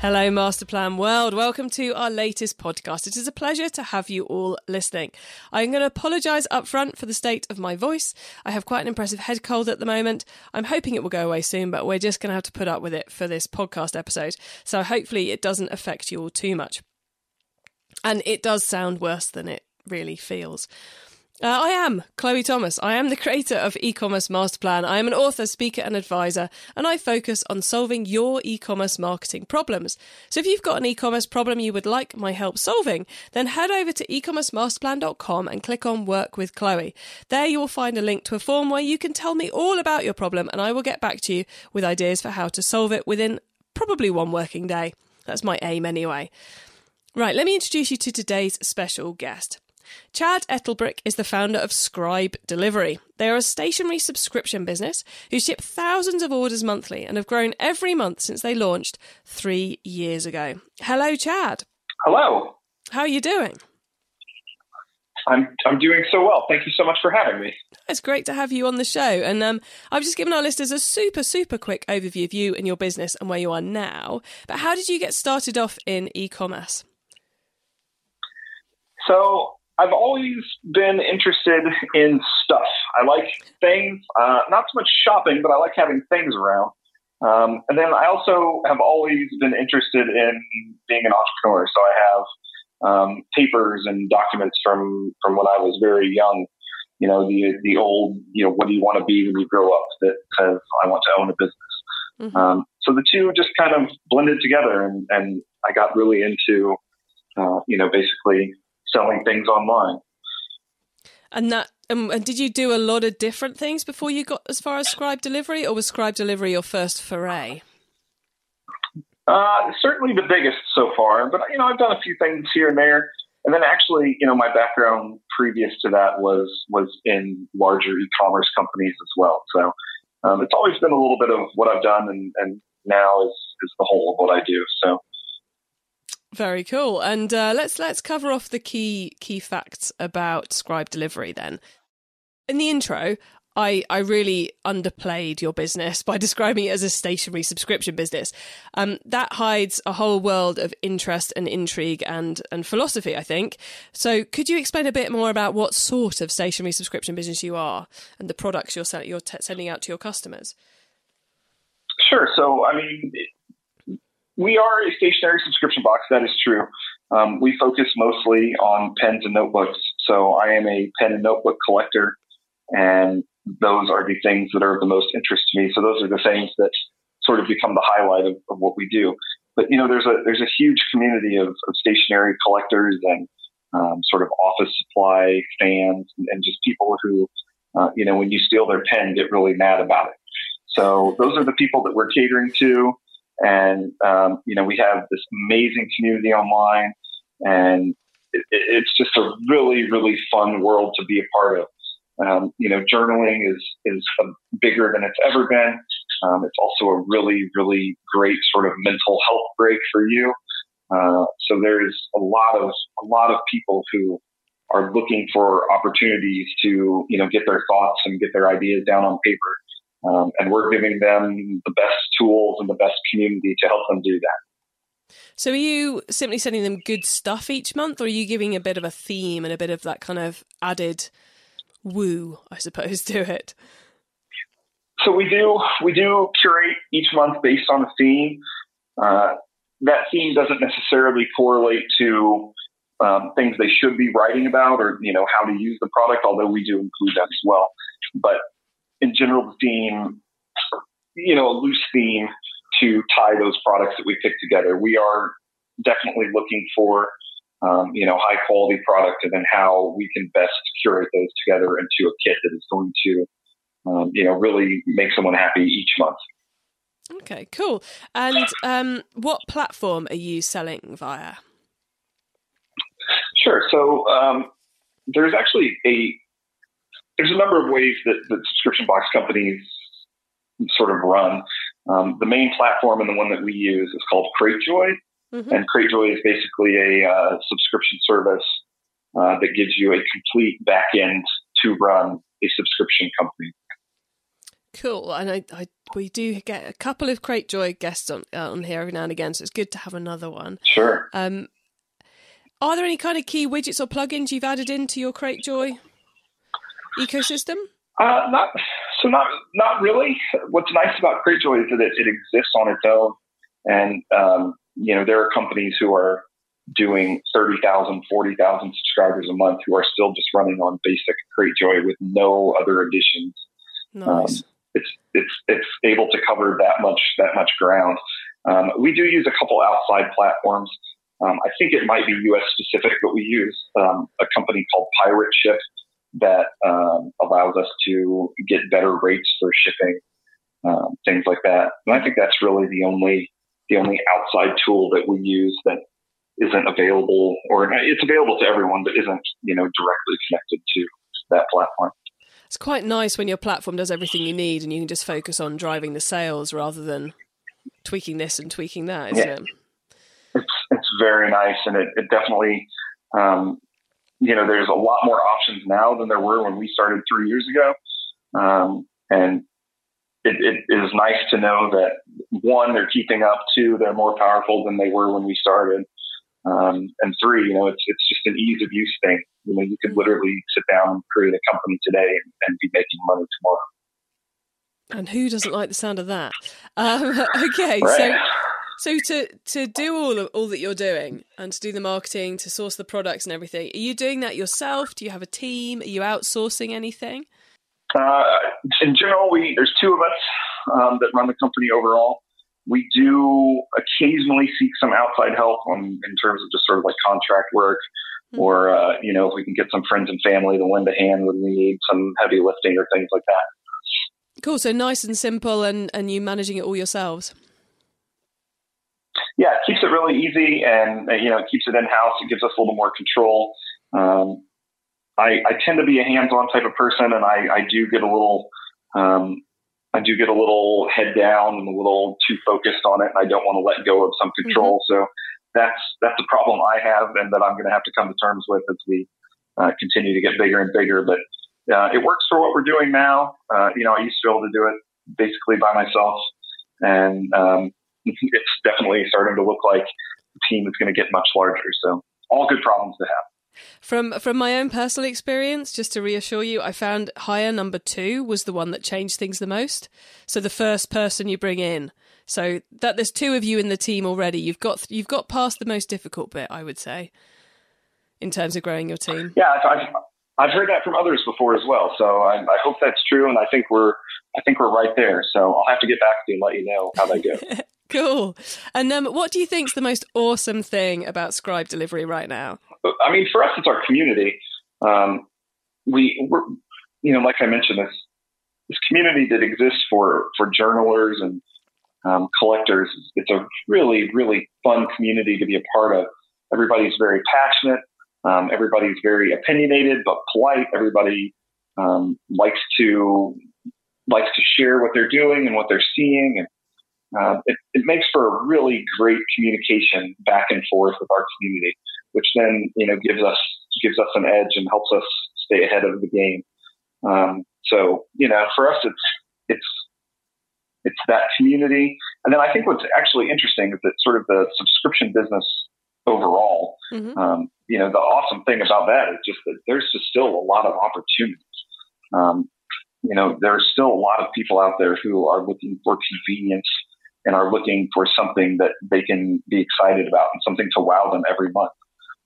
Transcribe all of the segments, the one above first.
Hello, Masterplan World. Welcome to our latest podcast. It is a pleasure to have you all listening. I'm going to apologise up front for the state of my voice. I have quite an impressive head cold at the moment. I'm hoping it will go away soon, but we're just going to have to put up with it for this podcast episode. So hopefully it doesn't affect you all too much. And it does sound worse than it really feels. Uh, I am Chloe Thomas. I am the creator of E-commerce Masterplan. I am an author, speaker, and advisor, and I focus on solving your e-commerce marketing problems. So if you've got an e-commerce problem you would like my help solving, then head over to ecommercemasterplan.com and click on Work with Chloe. There you will find a link to a form where you can tell me all about your problem, and I will get back to you with ideas for how to solve it within probably one working day. That's my aim anyway. Right, let me introduce you to today's special guest. Chad Ettelbrick is the founder of Scribe Delivery. They are a stationery subscription business who ship thousands of orders monthly and have grown every month since they launched three years ago. Hello, Chad. Hello. How are you doing? I'm I'm doing so well. Thank you so much for having me. It's great to have you on the show. And um, I've just given our listeners a super, super quick overview of you and your business and where you are now. But how did you get started off in e commerce? So I've always been interested in stuff. I like things, uh, not so much shopping, but I like having things around. Um, and then I also have always been interested in being an entrepreneur. So I have um, papers and documents from from when I was very young. You know, the the old, you know, what do you want to be when you grow up? That says I want to own a business. Mm-hmm. Um, so the two just kind of blended together, and, and I got really into, uh, you know, basically selling things online. And that, um, and did you do a lot of different things before you got as far as Scribe Delivery, or was Scribe Delivery your first foray? Uh, certainly the biggest so far, but you know I've done a few things here and there, and then actually you know my background previous to that was was in larger e-commerce companies as well. So um, it's always been a little bit of what I've done, and, and now is is the whole of what I do. So very cool. And uh, let's let's cover off the key key facts about Scribe Delivery then. In the intro, I, I really underplayed your business by describing it as a stationery subscription business. Um, that hides a whole world of interest and intrigue and, and philosophy, I think. So, could you explain a bit more about what sort of stationery subscription business you are and the products you're, sell- you're t- sending out to your customers? Sure. So, I mean, we are a stationery subscription box. That is true. Um, we focus mostly on pens and notebooks. So I am a pen and notebook collector, and those are the things that are of the most interest to me. So those are the things that sort of become the highlight of, of what we do. But you know, there's a there's a huge community of, of stationery collectors and um, sort of office supply fans and, and just people who, uh, you know, when you steal their pen, get really mad about it. So those are the people that we're catering to. And, um, you know, we have this amazing community online and it, it's just a really, really fun world to be a part of. Um, you know, journaling is, is bigger than it's ever been. Um, it's also a really, really great sort of mental health break for you. Uh, so there's a lot of, a lot of people who are looking for opportunities to, you know, get their thoughts and get their ideas down on paper. Um, and we're giving them the best tools and the best community to help them do that. So, are you simply sending them good stuff each month, or are you giving a bit of a theme and a bit of that kind of added woo, I suppose, to it? So we do we do curate each month based on a theme. Uh, that theme doesn't necessarily correlate to um, things they should be writing about, or you know how to use the product. Although we do include that as well. But in general, the theme, you know, a loose theme to tie those products that we pick together. We are definitely looking for, um, you know, high quality product and then how we can best curate those together into a kit that is going to, um, you know, really make someone happy each month. Okay, cool. And um, what platform are you selling via? Sure. So um, there's actually a there's a number of ways that, that subscription box companies sort of run. Um, the main platform and the one that we use is called CrateJoy, mm-hmm. and CrateJoy is basically a uh, subscription service uh, that gives you a complete backend to run a subscription company. Cool, and I, I, we do get a couple of CrateJoy guests on uh, on here every now and again, so it's good to have another one. Sure. Um, are there any kind of key widgets or plugins you've added into your CrateJoy ecosystem? Uh, not so not not really. What's nice about CrateJoy is that it, it exists on its own, and um, you know there are companies who are doing 30,000, 40,000 subscribers a month who are still just running on basic CrateJoy with no other additions. Nice. Um, it's it's it's able to cover that much that much ground. Um, we do use a couple outside platforms. Um, I think it might be U.S. specific, but we use um, a company called Pirate Ship that um, allows us to get better rates for shipping, um, things like that. And I think that's really the only the only outside tool that we use that isn't available, or it's available to everyone, but isn't you know directly connected to that platform. It's quite nice when your platform does everything you need, and you can just focus on driving the sales rather than tweaking this and tweaking that, isn't yeah. it? It's it's very nice, and it, it definitely um, you know, there's a lot more options now than there were when we started three years ago. Um, and it, it is nice to know that one, they're keeping up. Two, they're more powerful than they were when we started. Um, and three, you know, it's it's just an ease of use thing. You know, you could literally sit down and create a company today and, and be making money tomorrow. And who doesn't like the sound of that? Um, okay, right. so so to to do all of all that you're doing and to do the marketing, to source the products and everything, are you doing that yourself? Do you have a team? Are you outsourcing anything? Uh, in general, we there's two of us um, that run the company overall. We do occasionally seek some outside help on, in terms of just sort of like contract work, mm-hmm. or uh, you know if we can get some friends and family to lend a hand when we need some heavy lifting or things like that. Cool. So nice and simple, and and you managing it all yourselves yeah, it keeps it really easy and, uh, you know, it keeps it in house. It gives us a little more control. Um, I, I, tend to be a hands-on type of person and I, I do get a little, um, I do get a little head down and a little too focused on it and I don't want to let go of some control. Mm-hmm. So that's, that's a problem I have and that I'm going to have to come to terms with as we uh, continue to get bigger and bigger. But uh, it works for what we're doing now. Uh, you know, I used to be able to do it basically by myself. And um, it's definitely starting to look like the team is going to get much larger. So all good problems to have. From from my own personal experience, just to reassure you, I found hire number two was the one that changed things the most. So the first person you bring in, so that there's two of you in the team already. You've got you've got past the most difficult bit, I would say, in terms of growing your team. Yeah, I've, I've heard that from others before as well. So I, I hope that's true, and I think we're I think we're right there. So I'll have to get back to you and let you know how that goes. Cool. And um, what do you think is the most awesome thing about Scribe Delivery right now? I mean, for us, it's our community. Um, we, we're, you know, like I mentioned, this this community that exists for for journalers and um, collectors. It's a really, really fun community to be a part of. Everybody's very passionate. Um, everybody's very opinionated but polite. Everybody um, likes to likes to share what they're doing and what they're seeing and uh, it, it, makes for a really great communication back and forth with our community, which then you know gives us gives us an edge and helps us stay ahead of the game. Um, so you know, for us, it's it's it's that community, and then I think what's actually interesting is that sort of the subscription business overall. Mm-hmm. Um, you know, the awesome thing about that is just that there's just still a lot of opportunities. Um, you know, there are still a lot of people out there who are looking for convenience and are looking for something that they can be excited about and something to wow them every month.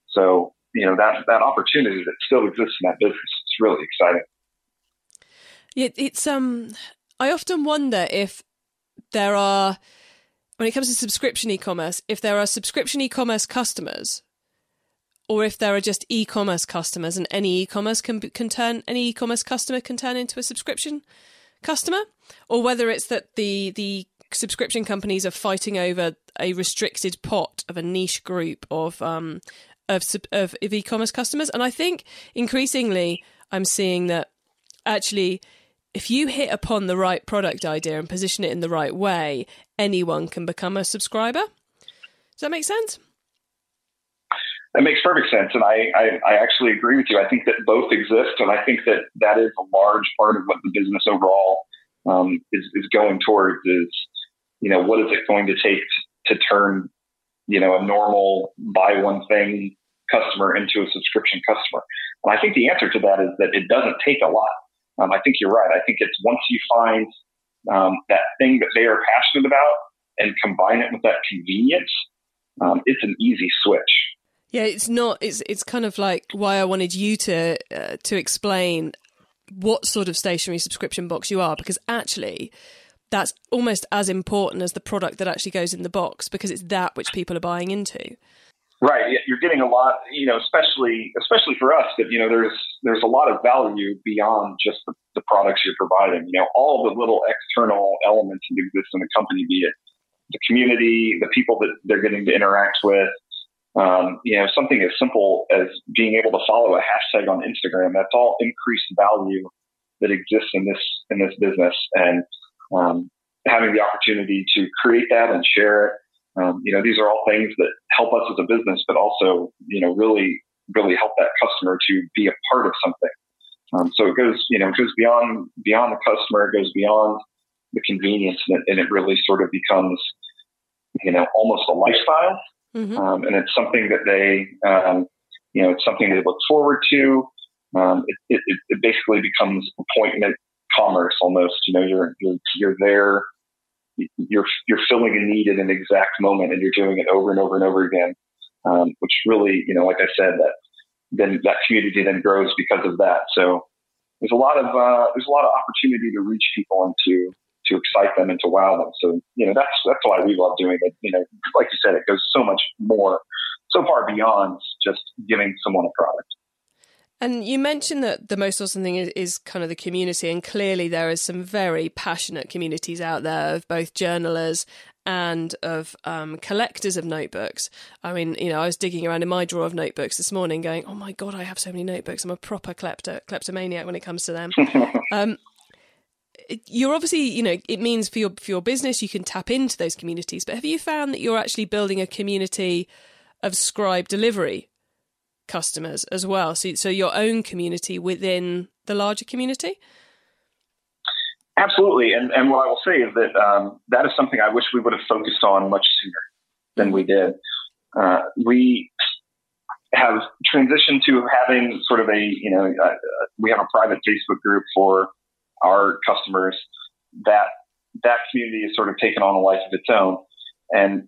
So, you know, that, that opportunity that still exists in that business is really exciting. Yeah, it's, um, I often wonder if there are, when it comes to subscription e-commerce, if there are subscription e-commerce customers or if there are just e-commerce customers and any e-commerce can, can turn any e-commerce customer can turn into a subscription customer or whether it's that the the subscription companies are fighting over a restricted pot of a niche group of um, of, of, of e-commerce customers, and I think increasingly I'm seeing that actually if you hit upon the right product idea and position it in the right way, anyone can become a subscriber. Does that make sense? That makes perfect sense, and I, I, I, actually agree with you. I think that both exist, and I think that that is a large part of what the business overall um, is, is going towards. Is you know what is it going to take to, to turn you know a normal buy one thing customer into a subscription customer? And I think the answer to that is that it doesn't take a lot. Um, I think you're right. I think it's once you find um, that thing that they are passionate about and combine it with that convenience, um, it's an easy switch. Yeah, it's not. It's it's kind of like why I wanted you to uh, to explain what sort of stationery subscription box you are, because actually, that's almost as important as the product that actually goes in the box, because it's that which people are buying into. Right, you're getting a lot, you know, especially especially for us that you know there's there's a lot of value beyond just the, the products you're providing. You know, all the little external elements that exist in the company, be it the community, the people that they're getting to interact with, um, you know, something as simple as being able to follow a hashtag on Instagram. That's all increased value that exists in this in this business, and um, having the opportunity to create that and share it. Um, you know, these are all things that help us as a business, but also, you know, really, really help that customer to be a part of something. Um, so it goes, you know, it goes beyond beyond the customer. It goes beyond the convenience, and it, and it really sort of becomes, you know, almost a lifestyle Mm-hmm. Um, and it's something that they, um, you know, it's something they look forward to. Um, it, it, it, basically becomes appointment commerce almost. You know, you're you're you're there, you're you're filling a need in an exact moment, and you're doing it over and over and over again. Um, which really, you know, like I said, that then that community then grows because of that. So there's a lot of uh, there's a lot of opportunity to reach people and to to excite them and to wow them. So, you know, that's, that's why we love doing it. You know, like you said, it goes so much more, so far beyond just giving someone a product. And you mentioned that the most awesome thing is, is, kind of the community, and clearly there are some very passionate communities out there of both journalists and of um, collectors of notebooks. I mean, you know, I was digging around in my drawer of notebooks this morning, going, "Oh my god, I have so many notebooks! I'm a proper klepto- kleptomaniac when it comes to them." um, you're obviously, you know, it means for your for your business you can tap into those communities. But have you found that you're actually building a community of scribe delivery customers as well? So, so your own community within the larger community. Absolutely, and and what I will say is that um, that is something I wish we would have focused on much sooner than we did. Uh, we have transitioned to having sort of a you know uh, we have a private Facebook group for our customers, that that community has sort of taken on a life of its own, and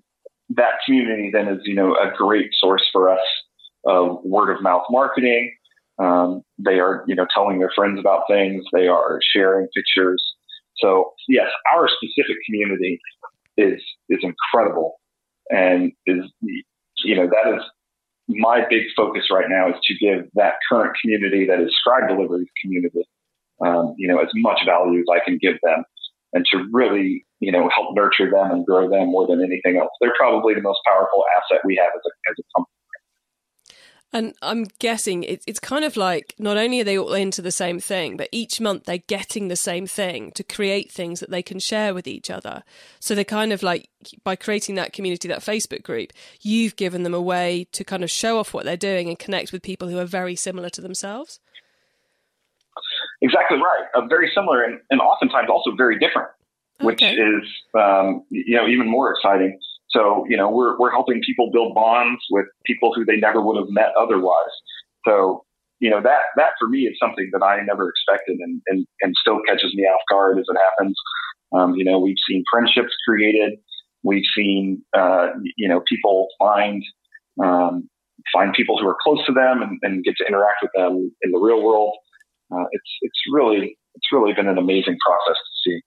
that community then is you know a great source for us of word of mouth marketing. Um, they are you know telling their friends about things. They are sharing pictures. So yes, our specific community is is incredible, and is you know that is my big focus right now is to give that current community that is scribe delivery community um, you know, as much value as I can give them and to really, you know, help nurture them and grow them more than anything else. They're probably the most powerful asset we have as a, as a company. And I'm guessing it's kind of like not only are they all into the same thing, but each month they're getting the same thing to create things that they can share with each other. So they're kind of like, by creating that community, that Facebook group, you've given them a way to kind of show off what they're doing and connect with people who are very similar to themselves. Exactly right. Uh, very similar and, and oftentimes also very different, which is um, you know even more exciting. So you know we're we're helping people build bonds with people who they never would have met otherwise. So you know that that for me is something that I never expected and and, and still catches me off guard as it happens. Um, you know we've seen friendships created. We've seen uh, you know people find um, find people who are close to them and, and get to interact with them in the real world uh, it's it's really it's really been an amazing process to see.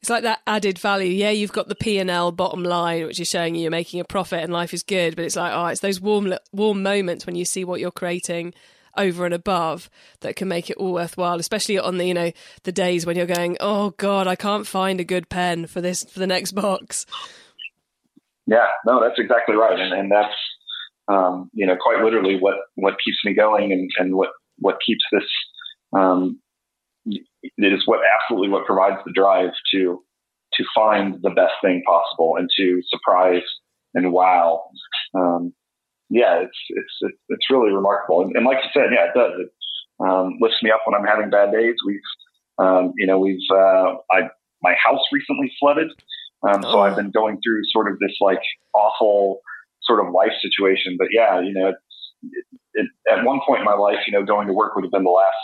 It's like that added value. Yeah, you've got the P and L bottom line, which is showing you you're making a profit and life is good. But it's like, oh, it's those warm warm moments when you see what you're creating over and above that can make it all worthwhile. Especially on the you know the days when you're going, oh god, I can't find a good pen for this for the next box. Yeah, no, that's exactly right, and and that's um, you know quite literally what what keeps me going and and what what keeps this um, it is what absolutely what provides the drive to to find the best thing possible and to surprise and wow. Um, yeah, it's, it's it's really remarkable. And, and, like you said, yeah, it does. It um, lifts me up when I'm having bad days. We've um, you know we've uh, I my house recently flooded, um, so oh. I've been going through sort of this like awful sort of life situation. But yeah, you know, it, it, at one point in my life, you know, going to work would have been the last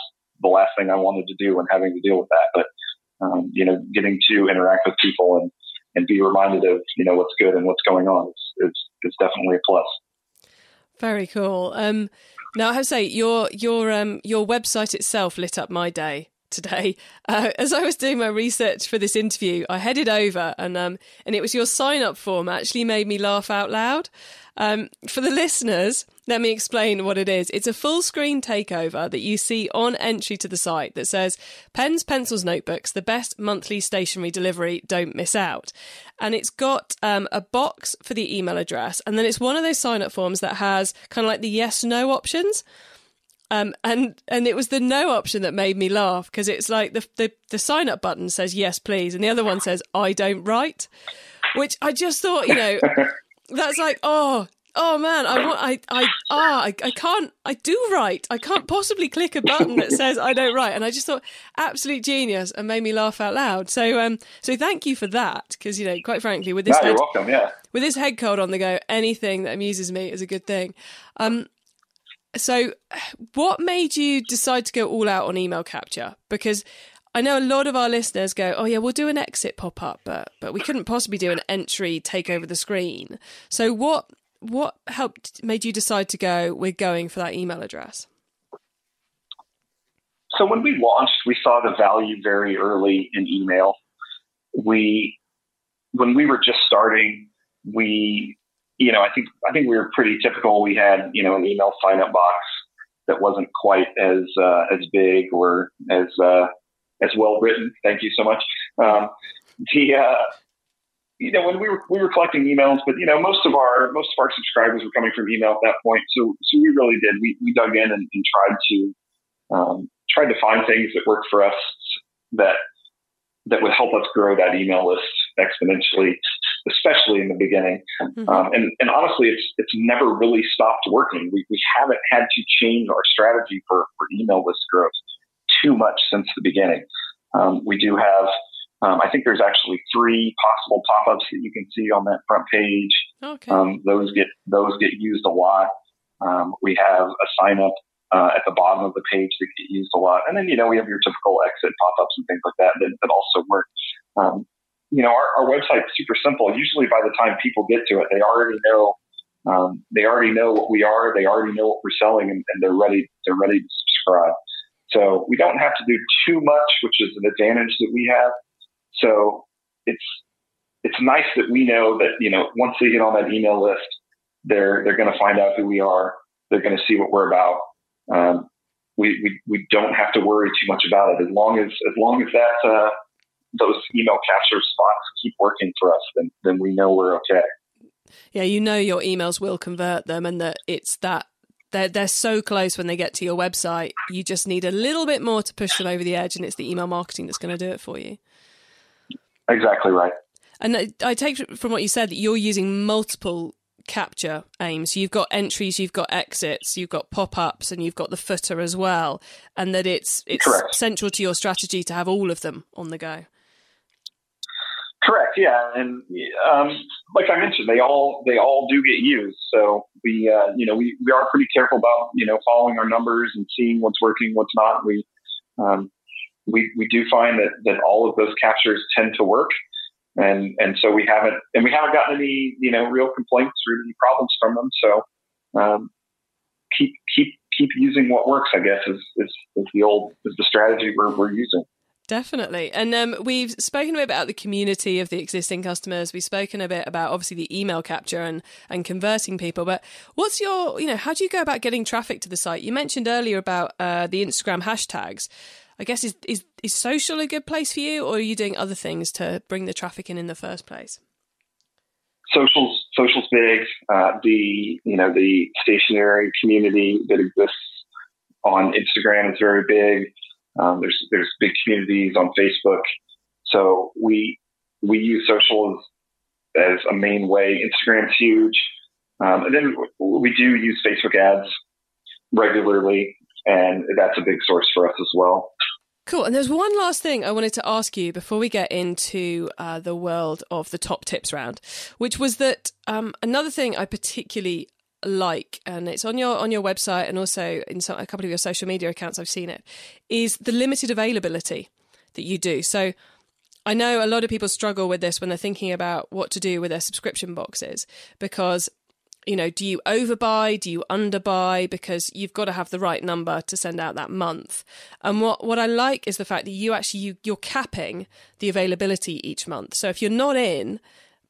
the last thing I wanted to do and having to deal with that. But um, you know, getting to interact with people and and be reminded of you know what's good and what's going on is is, is definitely a plus. Very cool. Um, now I have to say your your um, your website itself lit up my day today. Uh, as I was doing my research for this interview, I headed over and um, and it was your sign up form actually made me laugh out loud. Um, for the listeners, let me explain what it is. It's a full screen takeover that you see on entry to the site that says pens, pencils, notebooks, the best monthly stationery delivery. Don't miss out. And it's got um, a box for the email address, and then it's one of those sign up forms that has kind of like the yes no options. Um, and and it was the no option that made me laugh because it's like the, the the sign up button says yes please, and the other one says I don't write, which I just thought you know that's like oh oh man I want I I ah I, I can't I do write. I can't possibly click a button that says I don't write. And I just thought absolute genius and made me laugh out loud. So um so thank you for that because you know quite frankly with this no, head, welcome yeah. with this head cold on the go anything that amuses me is a good thing. Um so, what made you decide to go all out on email capture? Because I know a lot of our listeners go, "Oh yeah, we'll do an exit pop up, but but we couldn't possibly do an entry take over the screen." So, what what helped made you decide to go? We're going for that email address. So when we launched, we saw the value very early in email. We when we were just starting, we you know, I think I think we were pretty typical. We had you know an email sign up box that wasn't quite as uh, as big or as uh, as well written. Thank you so much. Um, the uh, you know when we were we were collecting emails, but you know most of our most of our subscribers were coming from email at that point. So so we really did we we dug in and, and tried to um, tried to find things that worked for us that that would help us grow that email list exponentially especially in the beginning. Mm-hmm. Um, and, and honestly, it's it's never really stopped working. We, we haven't had to change our strategy for, for email list growth too much since the beginning. Um, we do have, um, I think there's actually three possible pop-ups that you can see on that front page. Okay. Um, those get those get used a lot. Um, we have a sign up uh, at the bottom of the page that get used a lot. And then, you know, we have your typical exit pop-ups and things like that that, that also work. Um, you know, our, our website's super simple. Usually by the time people get to it, they already know, um, they already know what we are. They already know what we're selling and, and they're ready, they're ready to subscribe. So we don't have to do too much, which is an advantage that we have. So it's, it's nice that we know that, you know, once they get on that email list, they're, they're going to find out who we are. They're going to see what we're about. Um, we, we, we don't have to worry too much about it as long as, as long as that, uh, those email capture spots keep working for us, then then we know we're okay. Yeah, you know your emails will convert them, and that it's that they're they're so close when they get to your website. You just need a little bit more to push them over the edge, and it's the email marketing that's going to do it for you. Exactly right. And I take from what you said that you're using multiple capture aims. You've got entries, you've got exits, you've got pop ups, and you've got the footer as well. And that it's it's Correct. central to your strategy to have all of them on the go. Correct. Yeah, and um, like I mentioned, they all they all do get used. So we uh, you know we, we are pretty careful about you know following our numbers and seeing what's working, what's not. We um, we we do find that that all of those captures tend to work, and and so we haven't and we haven't gotten any you know real complaints or any problems from them. So um, keep keep keep using what works. I guess is is, is the old is the strategy we're we're using. Definitely. And um, we've spoken a bit about the community of the existing customers. We've spoken a bit about obviously the email capture and, and converting people. But what's your, you know, how do you go about getting traffic to the site? You mentioned earlier about uh, the Instagram hashtags. I guess is, is is social a good place for you, or are you doing other things to bring the traffic in in the first place? Socials, socials big. Uh, the you know the stationery community that exists on Instagram is very big Um, there's there's big communities on Facebook, so we we use social as, as a main way. Instagram's huge, um, and then we do use Facebook ads regularly, and that's a big source for us as well. Cool. And there's one last thing I wanted to ask you before we get into uh, the world of the top tips round, which was that um, another thing I particularly like, and it's on your on your website and also in some, a couple of your social media accounts. I've seen it is the limited availability that you do. So I know a lot of people struggle with this when they're thinking about what to do with their subscription boxes because you know, do you overbuy? Do you underbuy? Because you've got to have the right number to send out that month. And what, what I like is the fact that you actually, you, you're capping the availability each month. So if you're not in,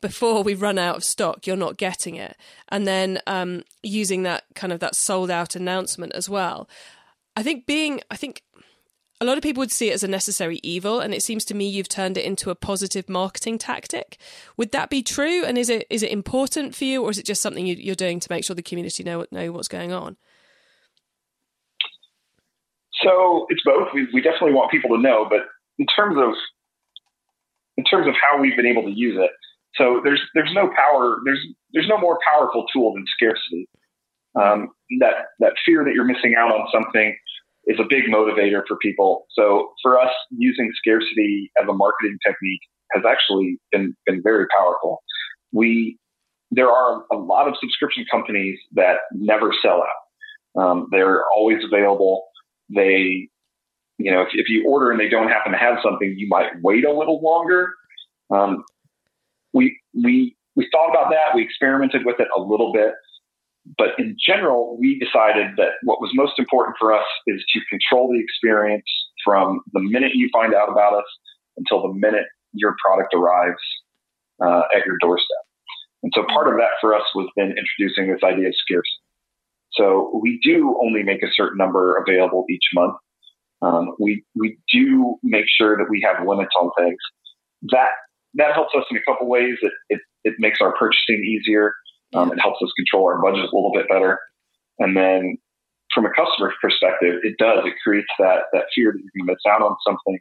before we run out of stock, you're not getting it. And then um, using that kind of that sold out announcement as well. I think being, I think a lot of people would see it as a necessary evil, and it seems to me you've turned it into a positive marketing tactic. Would that be true? And is it is it important for you, or is it just something you, are doing to make sure the community know know what's going on? So it's both. We, we definitely want people to know, but in terms of in terms of how we've been able to use it, so there's there's no power there's there's no more powerful tool than scarcity. Um, that that fear that you're missing out on something is a big motivator for people. So for us, using scarcity as a marketing technique has actually been, been very powerful. We, there are a lot of subscription companies that never sell out. Um, they're always available. They, you know, if, if, you order and they don't happen to have something, you might wait a little longer. Um, we, we, we thought about that. We experimented with it a little bit. But in general, we decided that what was most important for us is to control the experience from the minute you find out about us until the minute your product arrives uh, at your doorstep. And so part of that for us was then introducing this idea of scarcity. So we do only make a certain number available each month. Um, we we do make sure that we have limits on things. That that helps us in a couple ways. It, it, it makes our purchasing easier. Um, it helps us control our budget a little bit better. And then from a customer perspective, it does. It creates that, that fear that you're going to miss out on something.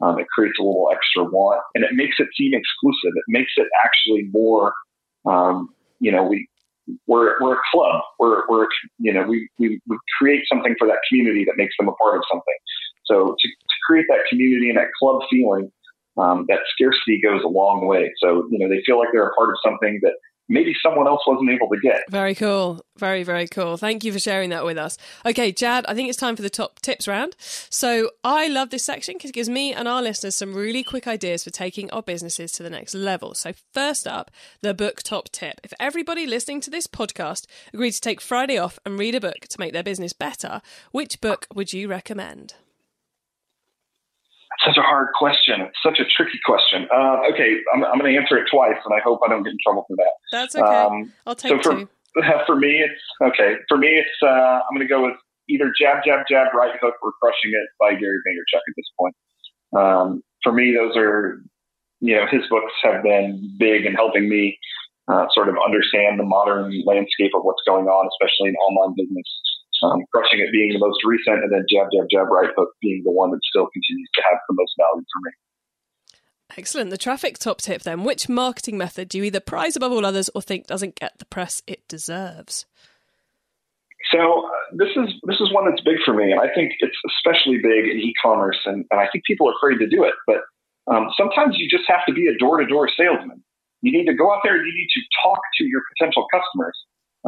Um, it creates a little extra want and it makes it seem exclusive. It makes it actually more, um, you know, we, we're, we're a club. We're, we're, you know, we, we, we create something for that community that makes them a part of something. So to, to create that community and that club feeling, um, that scarcity goes a long way. So, you know, they feel like they're a part of something that maybe someone else wasn't able to get. Very cool. Very, very cool. Thank you for sharing that with us. Okay, Chad, I think it's time for the top tips round. So I love this section because it gives me and our listeners some really quick ideas for taking our businesses to the next level. So, first up, the book top tip. If everybody listening to this podcast agreed to take Friday off and read a book to make their business better, which book would you recommend? Such a hard question. such a tricky question. Uh, okay, I'm, I'm going to answer it twice, and I hope I don't get in trouble for that. That's okay. Um, I'll take it. so for, two. For me, it's okay. For me, it's uh, I'm going to go with either jab, jab, jab, right hook, or crushing it by Gary Vaynerchuk at this point. Um, for me, those are you know his books have been big in helping me uh, sort of understand the modern landscape of what's going on, especially in online business um, crushing it being the most recent, and then jab, jab, jab, right hook being the one that still continues to have the most value for me. Excellent. The traffic top tip then. Which marketing method do you either prize above all others or think doesn't get the press it deserves? So uh, this is this is one that's big for me, and I think it's especially big in e-commerce, and, and I think people are afraid to do it. But um, sometimes you just have to be a door-to-door salesman. You need to go out there. And you need to talk to your potential customers.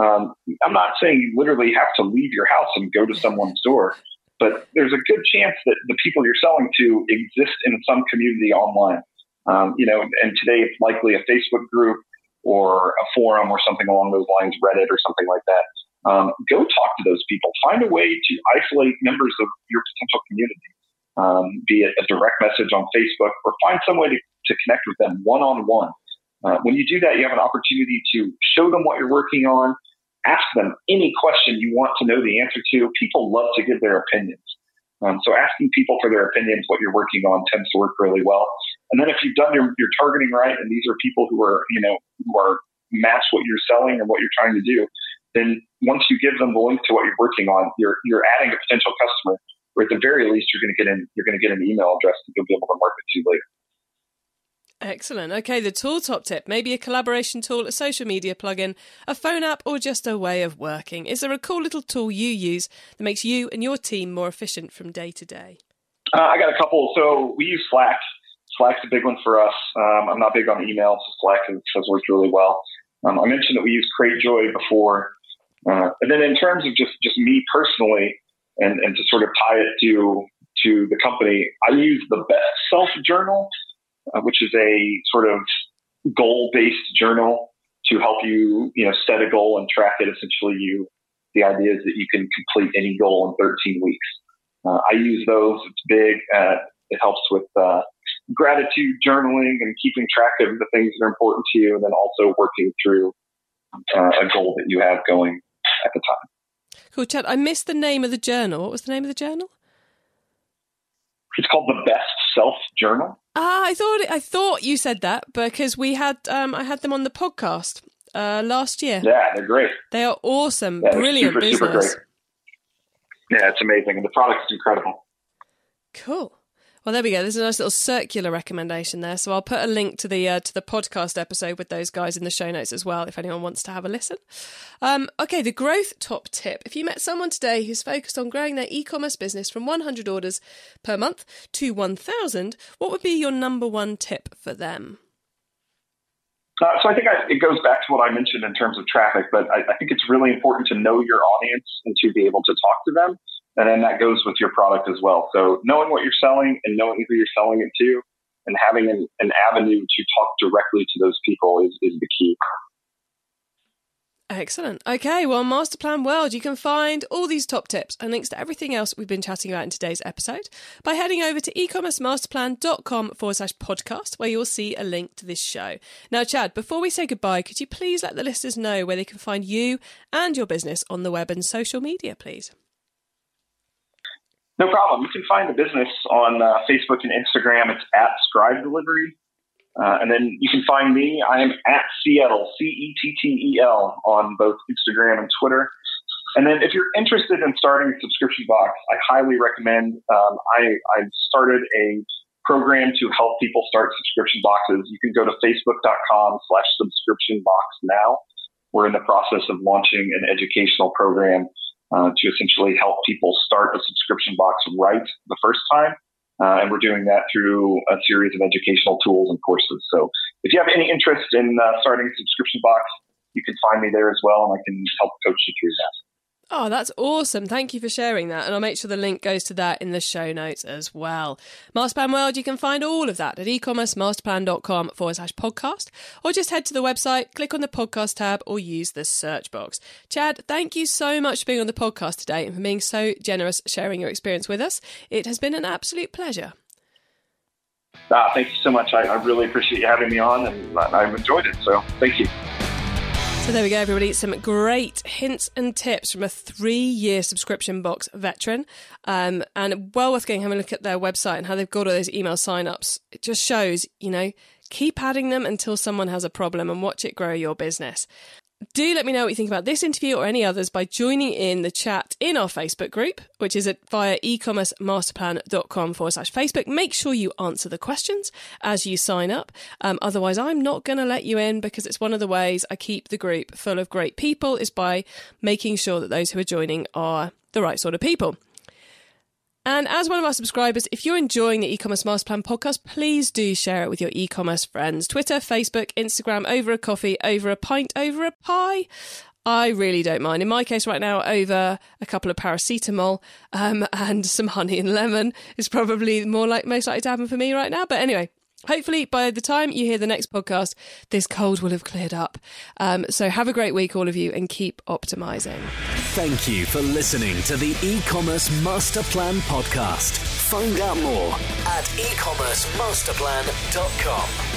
Um, I'm not saying you literally have to leave your house and go to someone's door, but there's a good chance that the people you're selling to exist in some community online. Um, you know, and today it's likely a Facebook group or a forum or something along those lines, Reddit or something like that. Um, go talk to those people. Find a way to isolate members of your potential community, um, be it a direct message on Facebook, or find some way to, to connect with them one on one. Uh, when you do that, you have an opportunity to show them what you're working on, ask them any question you want to know the answer to. People love to give their opinions. Um, so asking people for their opinions, what you're working on, tends to work really well. And then if you've done your, your targeting right, and these are people who are, you know, who are match what you're selling and what you're trying to do, then once you give them the link to what you're working on, you're you're adding a potential customer or at the very least, you're going to get an you're going to get an email address that you'll be able to market to later. Excellent. Okay, the tool top tip maybe a collaboration tool, a social media plugin, a phone app, or just a way of working. Is there a cool little tool you use that makes you and your team more efficient from day to day? Uh, I got a couple. So we use Slack. Slack's a big one for us. Um, I'm not big on email, so Slack has, has worked really well. Um, I mentioned that we use CrateJoy before. Uh, and then in terms of just, just me personally, and, and to sort of tie it to, to the company, I use the Best Self Journal uh, which is a sort of goal-based journal to help you, you know, set a goal and track it. Essentially, you the idea is that you can complete any goal in 13 weeks. Uh, I use those. It's big. Uh, it helps with uh, gratitude journaling and keeping track of the things that are important to you, and then also working through uh, a goal that you have going at the time. Cool, Chad. I missed the name of the journal. What was the name of the journal? It's called the Best Self Journal. Ah, I thought I thought you said that because we had um, I had them on the podcast uh, last year. Yeah, they're great. They are awesome, yeah, brilliant super, business. Super great. Yeah, it's amazing, and the product is incredible. Cool. Well, there we go. There's a nice little circular recommendation there. So I'll put a link to the uh, to the podcast episode with those guys in the show notes as well, if anyone wants to have a listen. Um, okay, the growth top tip. If you met someone today who's focused on growing their e-commerce business from 100 orders per month to 1,000, what would be your number one tip for them? Uh, so I think I, it goes back to what I mentioned in terms of traffic, but I, I think it's really important to know your audience and to be able to talk to them. And then that goes with your product as well. So knowing what you're selling and knowing who you're selling it to and having an, an avenue to talk directly to those people is, is the key. Excellent. Okay, well, Master Plan World, you can find all these top tips and links to everything else we've been chatting about in today's episode by heading over to ecommercemasterplan.com forward slash podcast, where you'll see a link to this show. Now, Chad, before we say goodbye, could you please let the listeners know where they can find you and your business on the web and social media, please? No problem. You can find the business on uh, Facebook and Instagram. It's at Scribe Delivery. Uh, and then you can find me. I am at cettel, C E T T E L, on both Instagram and Twitter. And then if you're interested in starting a subscription box, I highly recommend. Um, I, I started a program to help people start subscription boxes. You can go to facebook.com slash subscription box now. We're in the process of launching an educational program uh, to essentially help people start a subscription box right the first time. Uh, and we're doing that through a series of educational tools and courses. So if you have any interest in uh, starting a subscription box, you can find me there as well, and I can help coach you through that. Oh, that's awesome. Thank you for sharing that. And I'll make sure the link goes to that in the show notes as well. Masterplan World, you can find all of that at ecommercemasterplan.com forward slash podcast, or just head to the website, click on the podcast tab, or use the search box. Chad, thank you so much for being on the podcast today and for being so generous sharing your experience with us. It has been an absolute pleasure. Ah, thank you so much. I, I really appreciate you having me on, and I've enjoyed it. So thank you. So there we go, everybody. Some great hints and tips from a three-year subscription box veteran, um, and well worth going having a look at their website and how they've got all those email sign-ups. It just shows, you know, keep adding them until someone has a problem and watch it grow your business. Do let me know what you think about this interview or any others by joining in the chat in our Facebook group, which is at via ecommercemasterplan.com forward slash Facebook. Make sure you answer the questions as you sign up. Um, otherwise, I'm not going to let you in because it's one of the ways I keep the group full of great people is by making sure that those who are joining are the right sort of people. And as one of our subscribers, if you're enjoying the e-commerce master plan podcast, please do share it with your e-commerce friends. Twitter, Facebook, Instagram, over a coffee, over a pint, over a pie. I really don't mind. In my case, right now, over a couple of paracetamol um, and some honey and lemon is probably more like most likely to happen for me right now. But anyway, Hopefully, by the time you hear the next podcast, this cold will have cleared up. Um, so, have a great week, all of you, and keep optimizing. Thank you for listening to the e commerce master plan podcast. Find out more at ecommercemasterplan.com.